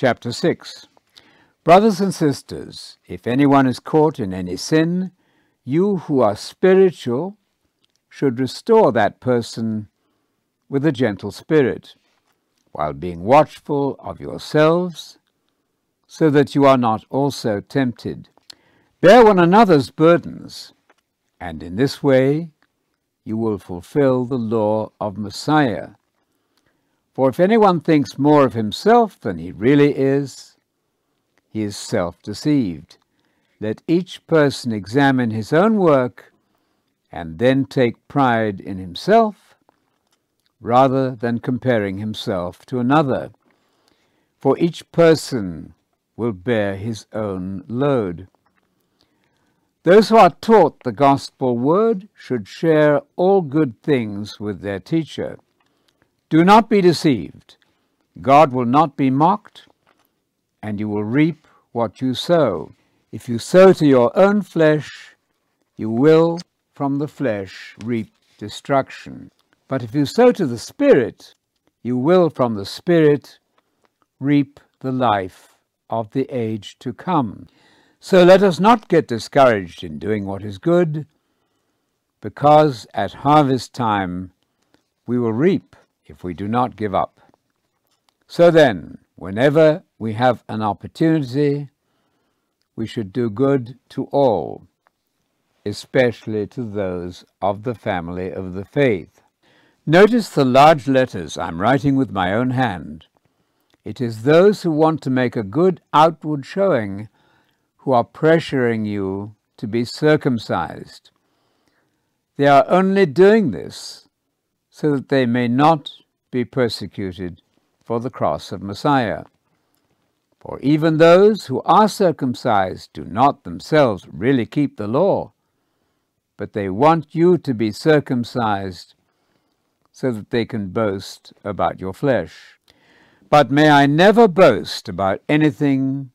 Chapter 6 Brothers and sisters, if anyone is caught in any sin, you who are spiritual should restore that person with a gentle spirit, while being watchful of yourselves, so that you are not also tempted. Bear one another's burdens, and in this way you will fulfill the law of Messiah. For if anyone thinks more of himself than he really is, he is self deceived. Let each person examine his own work and then take pride in himself rather than comparing himself to another. For each person will bear his own load. Those who are taught the gospel word should share all good things with their teacher. Do not be deceived. God will not be mocked, and you will reap what you sow. If you sow to your own flesh, you will from the flesh reap destruction. But if you sow to the Spirit, you will from the Spirit reap the life of the age to come. So let us not get discouraged in doing what is good, because at harvest time we will reap if we do not give up. So then, whenever we have an opportunity, we should do good to all, especially to those of the family of the faith. Notice the large letters I'm writing with my own hand. It is those who want to make a good outward showing who are pressuring you to be circumcised. They are only doing this so that they may not be persecuted for the cross of Messiah. For even those who are circumcised do not themselves really keep the law, but they want you to be circumcised so that they can boast about your flesh. But may I never boast about anything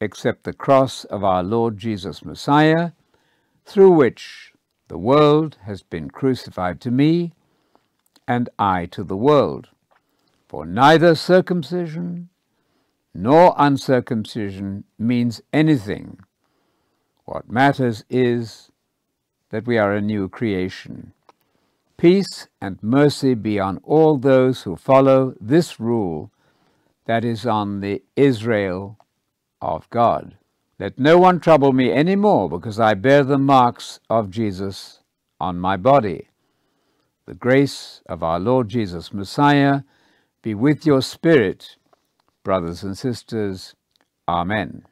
except the cross of our Lord Jesus Messiah, through which the world has been crucified to me and I to the world. For neither circumcision nor uncircumcision means anything. What matters is that we are a new creation. Peace and mercy be on all those who follow this rule that is on the Israel of God. Let no one trouble me any more because I bear the marks of Jesus on my body. The grace of our Lord Jesus Messiah be with your spirit, brothers and sisters. Amen.